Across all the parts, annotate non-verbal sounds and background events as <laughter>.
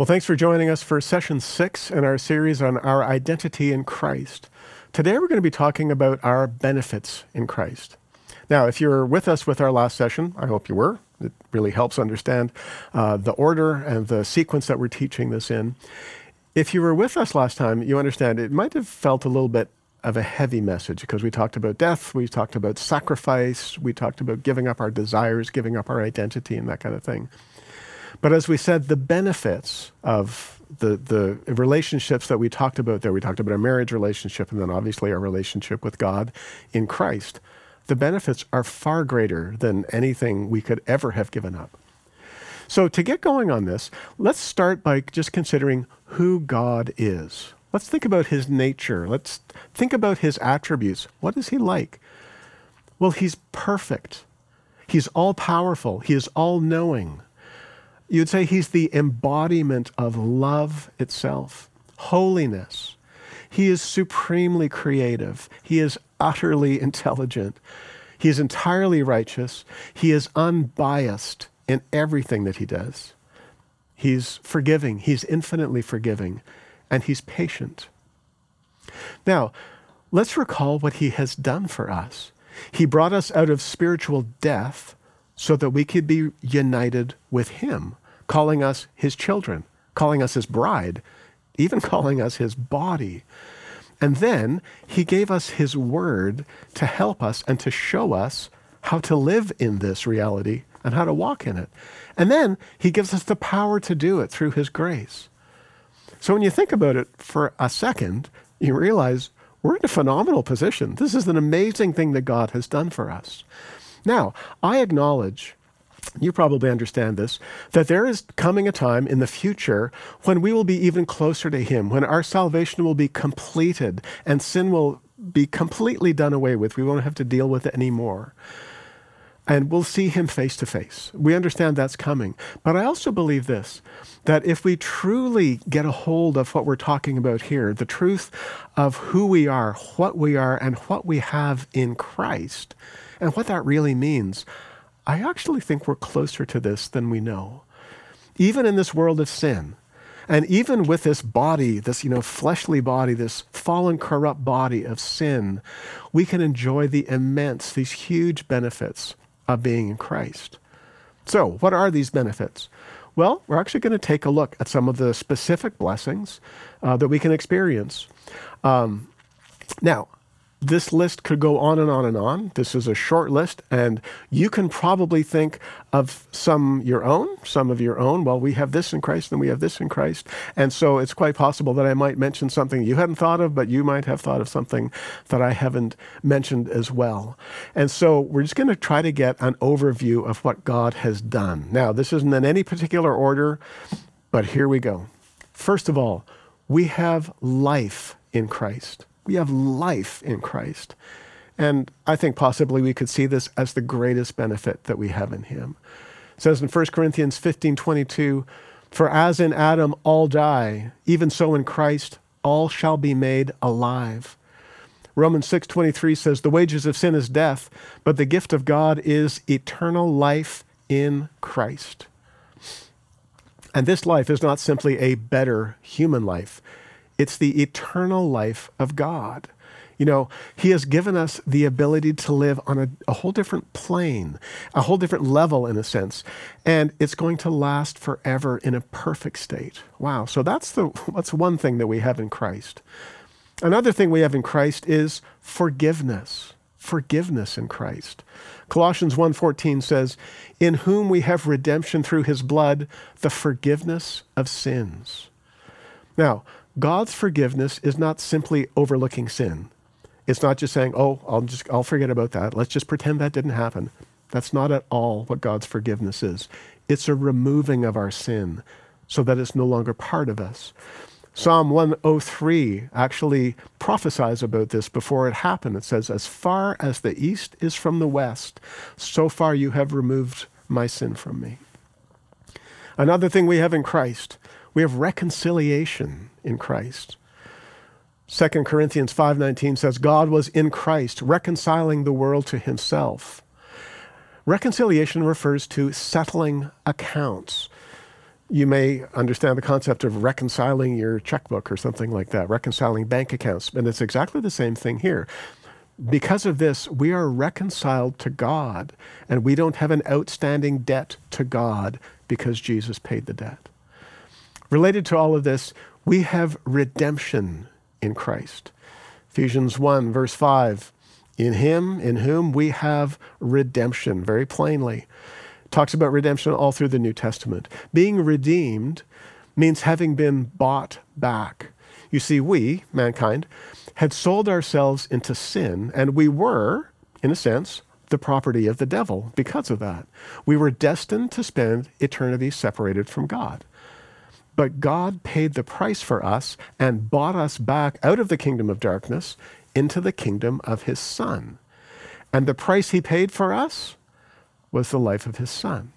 Well, thanks for joining us for session six in our series on our identity in Christ. Today we're going to be talking about our benefits in Christ. Now, if you're with us with our last session, I hope you were. It really helps understand uh, the order and the sequence that we're teaching this in. If you were with us last time, you understand it might have felt a little bit of a heavy message because we talked about death, we talked about sacrifice, we talked about giving up our desires, giving up our identity, and that kind of thing. But as we said, the benefits of the, the relationships that we talked about there, we talked about our marriage relationship and then obviously our relationship with God in Christ. The benefits are far greater than anything we could ever have given up. So, to get going on this, let's start by just considering who God is. Let's think about his nature. Let's think about his attributes. What is he like? Well, he's perfect. He's all powerful. He is all knowing. You'd say he's the embodiment of love itself, holiness. He is supremely creative. He is utterly <laughs> intelligent. He is entirely righteous. He is unbiased in everything that he does. He's forgiving. He's infinitely forgiving. And he's patient. Now, let's recall what he has done for us. He brought us out of spiritual death so that we could be united with him calling us his children, calling us his bride, even <laughs> calling us his body. And then he gave us his word to help us and to show us how to live in this reality and how to walk in it. And then he gives us the power to do it through his grace. So when you think about it for a second, you realize we're in a phenomenal position. This is an amazing thing that God has done for us. Now, I acknowledge you probably understand this, that there is coming a time in the future when we will be even closer to Him, when our salvation will be completed and sin will be completely done away with. We won't have to deal with it anymore. And we'll see Him face to face. We understand that's coming. But I also believe this that if we truly get a hold of what we're talking about here, the truth of who we are, what we are, and what we have in Christ, and what that really means, I actually think we're closer to this than we know. Even in this world of sin, and even with this body, this you know fleshly body, this fallen corrupt body of sin, we can enjoy the immense, these huge benefits of being in Christ. So, what are these benefits? Well, we're actually going to take a look at some of the specific blessings uh, that we can experience. Um, now, this list could go on and on and on. This is a short list, and you can probably think of some your own, some of your own. Well, we have this in Christ, and we have this in Christ. And so it's quite possible that I might mention something you hadn't thought of, but you might have thought of something that I haven't mentioned as well. And so we're just going to try to get an overview of what God has done. Now, this isn't in any particular order, but here we go. First of all, we have life in Christ. We have life in Christ. And I think possibly we could see this as the greatest benefit that we have in him. It says in 1 Corinthians 15 22, For as in Adam all die, even so in Christ all shall be made alive. Romans 6:23 says the wages of sin is death, but the gift of God is eternal life in Christ. And this life is not simply a better human life. It's the eternal life of God. You know, He has given us the ability to live on a, a, whole different plane, a whole different level in a sense, and it's going to last forever in a perfect state. Wow. So that's the <laughs> that's one thing that we have in Christ. Another thing we have in Christ is forgiveness. Forgiveness in Christ. Colossians 1:14 says, "In whom we have redemption through his blood, the forgiveness of sins." Now, God's forgiveness is not simply overlooking sin. It's not just saying, "Oh, I'll just I'll forget about that. Let's just pretend that didn't happen." That's not at all what God's forgiveness is. It's a removing of our sin so that it's no longer part of us. Psalm 103 actually prophesies about this before it happened. It says, As far as the east is from the west, so far you have removed my sin from me. Another thing we have in Christ we have reconciliation in Christ. 2 Corinthians 5:19 says God was in Christ reconciling the world to himself. Reconciliation refers to settling accounts. You may understand the concept of reconciling your checkbook or something like that, reconciling bank accounts. And it's exactly the same thing here. Because of this, we are reconciled to God, and we don't have an outstanding debt to God because Jesus paid the debt. Related to all of this, we have redemption in Christ. Ephesians 1, verse 5 In him, in whom we have redemption, very plainly. Talks about redemption all through the New Testament. Being redeemed means having been bought back. You see, we, mankind, had sold ourselves into sin, and we were, in a sense, the property of the devil because of that. We were destined to spend eternity separated from God. But God paid the price for us and bought us back out of the kingdom of darkness into the kingdom of his Son. And the price he paid for us was the life of his Son.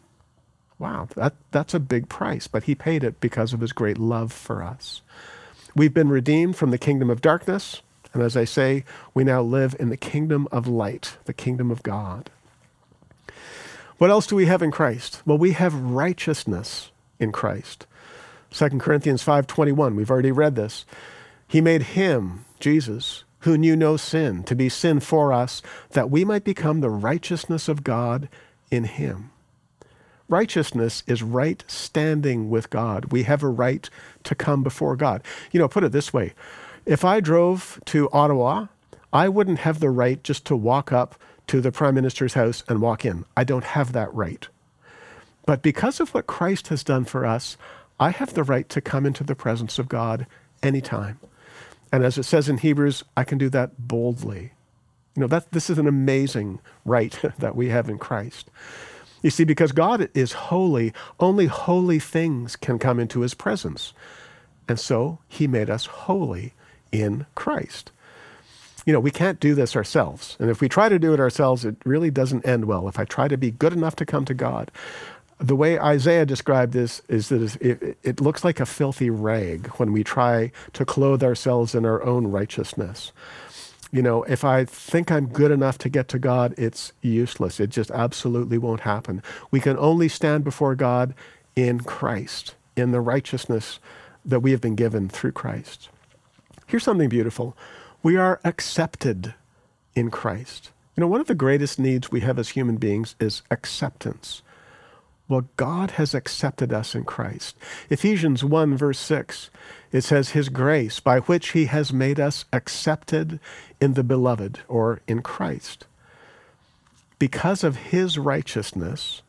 Wow, that, that's a big price, but he paid it because of his great love for us. We've been redeemed from the kingdom of darkness, and as I say, we now live in the kingdom of light, the kingdom of God. What else do we have in Christ? Well, we have righteousness in Christ. 2 Corinthians 5:21, we've already read this. He made him, Jesus, who knew no sin, to be sin for us, that we might become the righteousness of God in him. Righteousness is right standing with God. We have a right to come before God. You know, put it this way if I drove to Ottawa, I wouldn't have the right just to walk up to the Prime Minister's house and walk in. I don't have that right. But because of what Christ has done for us, I have the right to come into the presence of God anytime. And as it says in Hebrews, I can do that boldly. You know, that, this is an amazing right <laughs> that we have in Christ. You see, because God is holy, only holy things can come into his presence. And so he made us holy in Christ. You know, we can't do this ourselves. And if we try to do it ourselves, it really doesn't end well. If I try to be good enough to come to God, the way Isaiah described this is that it, it, looks like a filthy rag when we try to clothe ourselves in our own righteousness. You know, if I think I'm good enough to get to God, it's useless. It just absolutely won't happen. We can only stand before God in Christ, in the righteousness that we have been given through Christ. Here's something beautiful we are accepted in Christ. You know, one of the greatest needs we have as human beings is acceptance. Well, God has accepted us in Christ. Ephesians 1, verse 6, it says, His grace, by which He has made us accepted in the beloved, or in Christ. Because of His righteousness,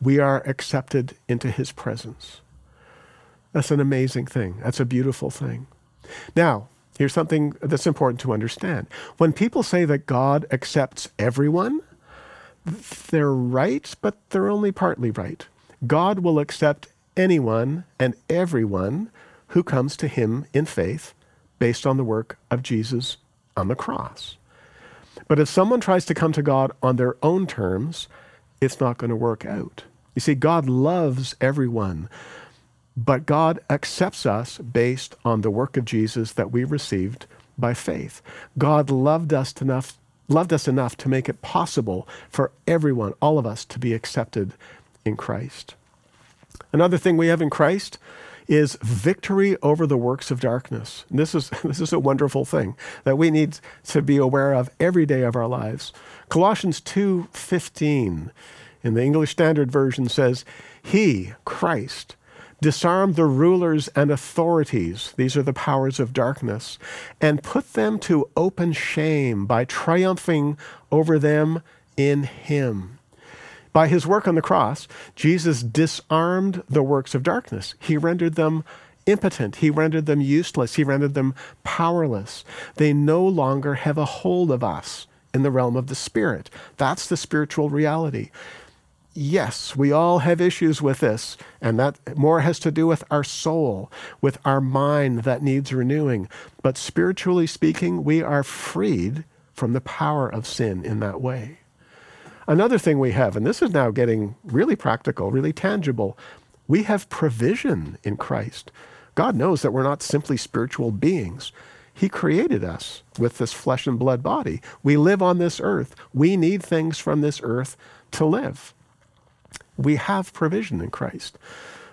we are accepted into His presence. That's an amazing thing. That's a beautiful thing. Now, here's something that's important to understand. When people say that God accepts everyone, they're right, but they're only partly right. God will accept anyone and everyone who comes to him in faith based on the work of Jesus on the cross. But if someone tries to come to God on their own terms, it's not going to work out. You see, God loves everyone, but God accepts us based on the work of Jesus that we received by faith. God loved us enough loved us enough to make it possible for everyone, all of us, to be accepted in Christ. Another thing we have in Christ is victory over the works of darkness. And this is <laughs> this is a wonderful thing that we need to be aware of every day of our lives. Colossians 2:15 in the English Standard Version says, "He, Christ, disarm the rulers and authorities, these are the powers of darkness, and put them to open shame by triumphing over them in Him. By his work on the cross, Jesus disarmed the works of darkness. He rendered them impotent. He rendered them useless. He rendered them powerless. They no longer have a hold of us in the realm of the Spirit. That's the spiritual reality yes, we all have issues with this, and that more has to do with our soul, with our mind that needs renewing. But spiritually speaking, we are freed from the power of sin in that way. Another thing we have, and this is now getting really practical, really tangible, we have provision in Christ. God knows that we're not simply spiritual beings. He created us with this flesh and blood body. We live on this earth. We need things from this earth to live we have provision in Christ.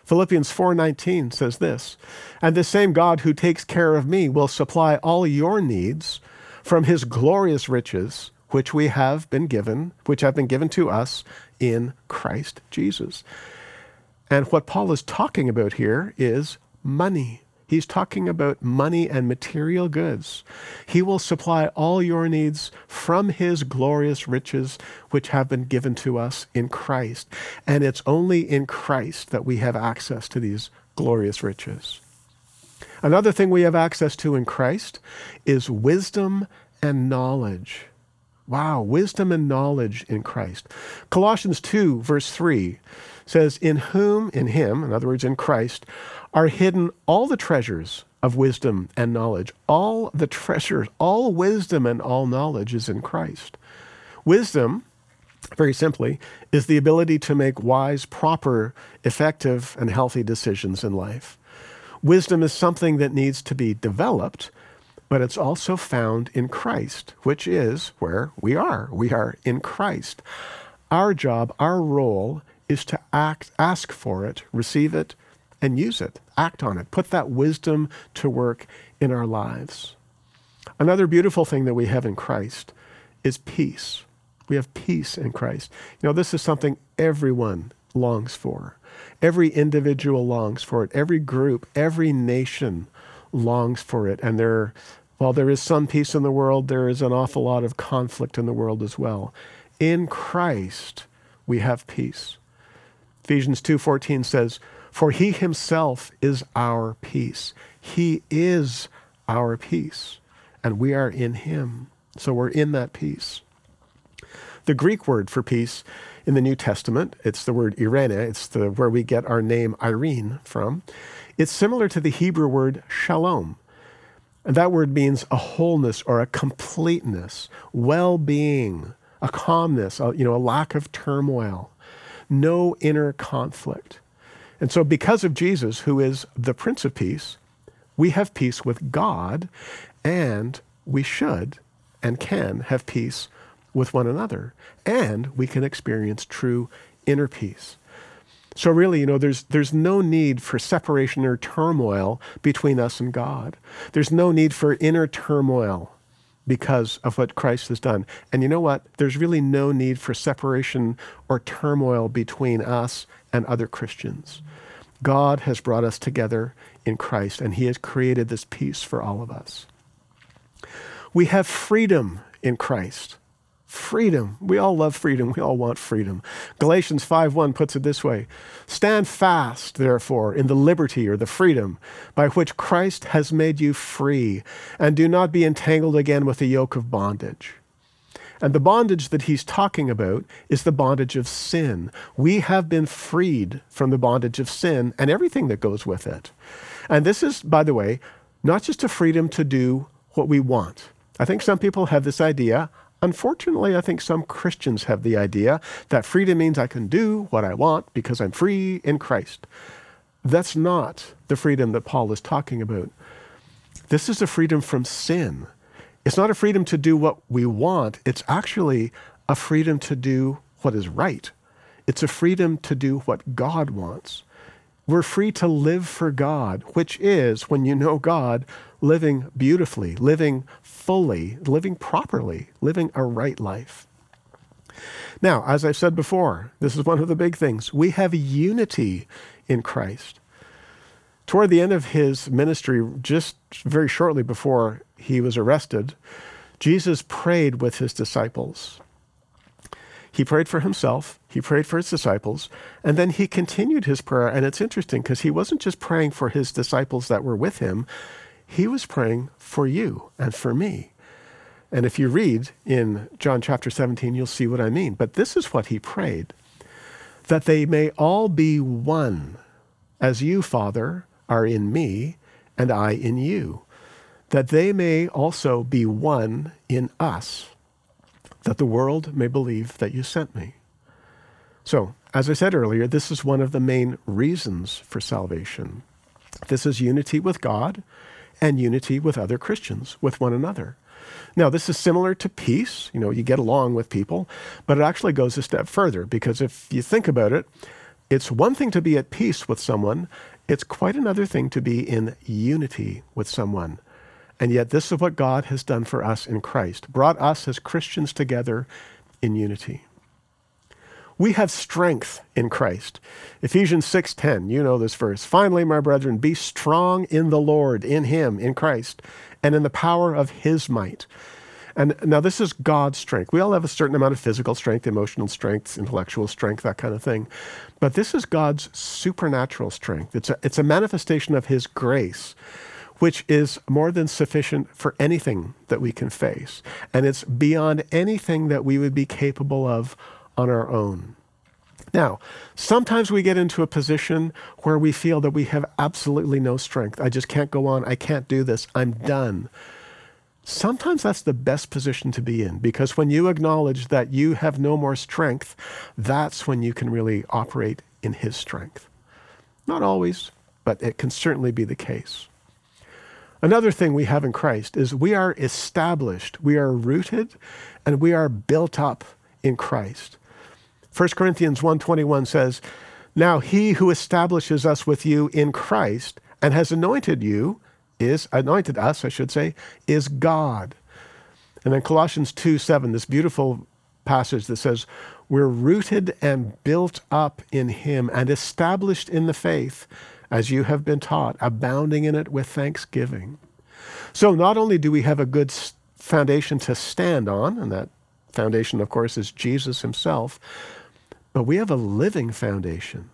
Philippians 4:19 says this, "And the same God who takes care of me will supply all your needs from his glorious riches which we have been given, which have been given to us in Christ Jesus." And what Paul is talking about here is money. He's talking about money and material goods. He will supply all your needs from his glorious riches, which have been given to us in Christ. And it's only in Christ that we have access to these glorious riches. Another thing we have access to in Christ is wisdom and knowledge. Wow, wisdom and knowledge in Christ. Colossians 2, verse 3 says, In whom, in him, in other words, in Christ, are hidden all the treasures of wisdom and knowledge. All the treasures, all wisdom and all knowledge is in Christ. Wisdom, very simply, is the ability to make wise, proper, effective, and healthy decisions in life. Wisdom is something that needs to be developed, but it's also found in Christ, which is where we are. We are in Christ. Our job, our role is to act, ask for it, receive it, and use it, act on it, put that wisdom to work in our lives. Another beautiful thing that we have in Christ is peace. We have peace in Christ. You know, this is something everyone longs for. Every individual longs for it. Every group, every nation longs for it. And there, while there is some peace in the world, there is an awful lot of conflict in the world as well. In Christ, we have peace. Ephesians 2:14 says, for he himself is our peace. He is our peace, and we are in him. So we're in that peace. The Greek word for peace in the New Testament, it's the word irene, it's the, where we get our name Irene from. It's similar to the Hebrew word shalom. And that word means a wholeness or a completeness, well being, a calmness, a, you know, a lack of turmoil, no inner conflict. And so, because of Jesus, who is the Prince of Peace, we have peace with God, and we should and can have peace with one another, and we can experience true inner peace. So really, you know, there's there's no need for separation or turmoil between us and God. There's no need for inner turmoil because of what Christ has done. And you know what? There's really no need for separation or turmoil between us and other Christians. God has brought us together in Christ, and He has created this peace for all of us. We have freedom in Christ. Freedom. We all love freedom. We all want freedom. Galatians 5:1 puts it this way: Stand fast, therefore, in the liberty or the freedom by which Christ has made you free, and do not be entangled again with the yoke of bondage. And the bondage that he's talking about is the bondage of sin. We have been freed from the bondage of sin and everything that goes with it. And this is, by the way, not just a freedom to do what we want. I think some people have this idea. Unfortunately, I think some Christians have the idea that freedom means I can do what I want because I'm free in Christ. That's not the freedom that Paul is talking about. This is a freedom from sin. It's not a freedom to do what we want, it's actually a freedom to do what is right. It's a freedom to do what God wants. We're free to live for God, which is, when you know God, living beautifully, living fully, living properly, living a right life. Now, as I've said before, this is one of the big things. We have unity in Christ. Toward the end of his ministry, just very shortly before he was arrested, Jesus prayed with his disciples. He prayed for himself, he prayed for his disciples, and then he continued his prayer. And it's interesting because he wasn't just praying for his disciples that were with him, he was praying for you and for me. And if you read in John chapter 17, you'll see what I mean. But this is what he prayed that they may all be one, as you, Father, are in me, and I in you, that they may also be one in us, that the world may believe that you sent me. So, as I said earlier, this is one of the main reasons for salvation. This is unity with God and unity with other Christians, with one another. Now, this is similar to peace. You know, you get along with people, but it actually goes a step further because if you think about it, It's one thing to be at peace with someone, it's quite another thing to be in unity with someone. And yet, this is what God has done for us in Christ, brought us as Christians together in unity. We have strength in Christ. Ephesians 6:10, you know this verse. Finally, my brethren, be strong in the Lord, in him, in Christ, and in the power of his might. And now this is God's strength. We all have a certain amount of physical strength, emotional strength, intellectual strength, that kind of thing. But this is God's supernatural strength. It's a, it's a manifestation of his grace, which is more than sufficient for anything that we can face. And it's beyond anything that we would be capable of on our own. Now, sometimes we get into a position where we feel that we have absolutely no strength. I just can't go on. I can't do this. I'm done. Sometimes that's the best position to be in because when you acknowledge that you have no more strength, that's when you can really operate in His strength. Not always, but it can certainly be the case. Another thing we have in Christ is we are established, we are rooted, and we are built up in Christ. 1 Corinthians 1:21 says, "Now he who establishes us with you in Christ and has anointed you is anointed us, I should say, is God." And then Colossians 2:7, this beautiful passage that says, "We're rooted and built up in him and established in the faith as you have been taught, abounding in it with thanksgiving." So not only do we have a good foundation to stand on, and that foundation, of course, is Jesus himself, but we have a living foundation.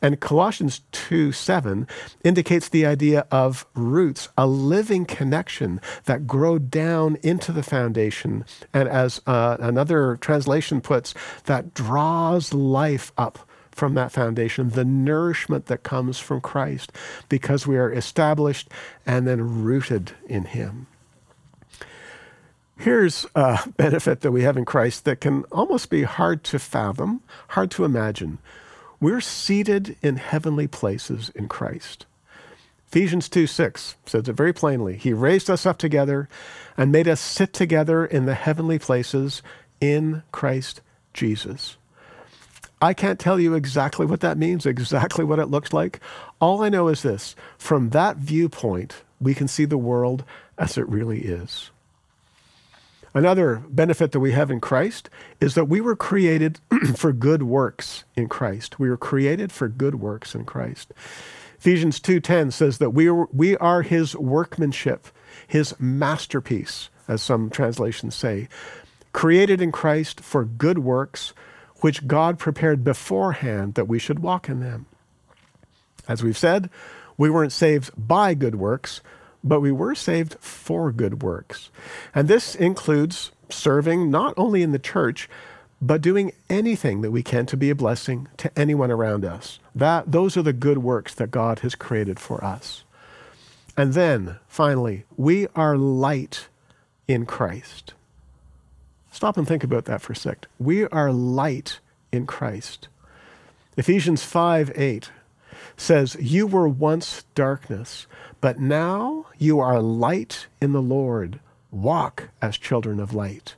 And Colossians 2 7 indicates the idea of roots, a living connection that grow down into the foundation. And as uh, another translation puts, that draws life up from that foundation, the nourishment that comes from Christ, because we are established and then rooted in Him. Here's a benefit that we have in Christ that can almost be hard to fathom, hard to imagine. We're seated in heavenly places in Christ. Ephesians 2 6 says it very plainly. He raised us up together and made us sit together in the heavenly places in Christ Jesus. I can't tell you exactly what that means, exactly what it looks like. All I know is this from that viewpoint, we can see the world as it really is. Another benefit that we have in Christ is that we were created <clears throat> for good works in Christ. We were created for good works in Christ. Ephesians 2:10 says that we are, we are his workmanship, his masterpiece, as some translations say, created in Christ for good works which God prepared beforehand that we should walk in them. As we've said, we weren't saved by good works, but we were saved for good works. And this includes serving not only in the church, but doing anything that we can to be a blessing to anyone around us. That, those are the good works that God has created for us. And then, finally, we are light in Christ. Stop and think about that for a sec. We are light in Christ. Ephesians 5 8 says, You were once darkness, but now you are light in the Lord. Walk as children of light.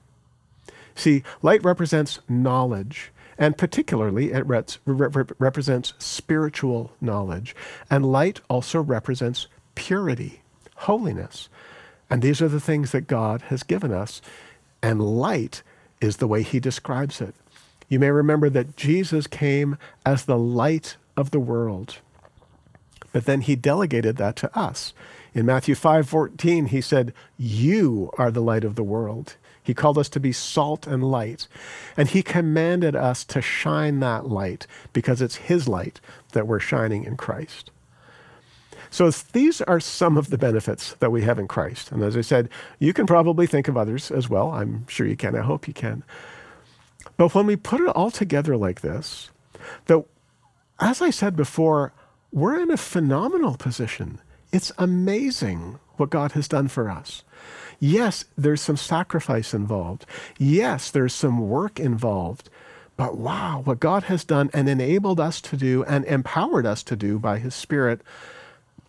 See, light represents knowledge, and particularly it represents spiritual knowledge. And light also represents purity, holiness. And these are the things that God has given us. And light is the way he describes it. You may remember that Jesus came as the light of the world. But then he delegated that to us. In Matthew 5:14 he said, "You are the light of the world." He called us to be salt and light, and he commanded us to shine that light because it's his light that we're shining in Christ. So these are some of the benefits that we have in Christ. And as I said, you can probably think of others as well. I'm sure you can. I hope you can. But when we put it all together like this, that as I said before, we're in a phenomenal position. It's amazing what God has done for us. Yes, there's some sacrifice involved. Yes, there's some work involved. But wow, what God has done and enabled us to do and empowered us to do by His Spirit,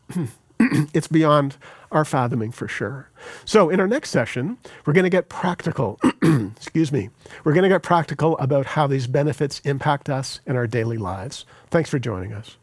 <clears throat> it's beyond our fathoming for sure. So, in our next session, we're going to get practical. <clears throat> Excuse me. We're going to get practical about how these benefits impact us in our daily lives. Thanks for joining us.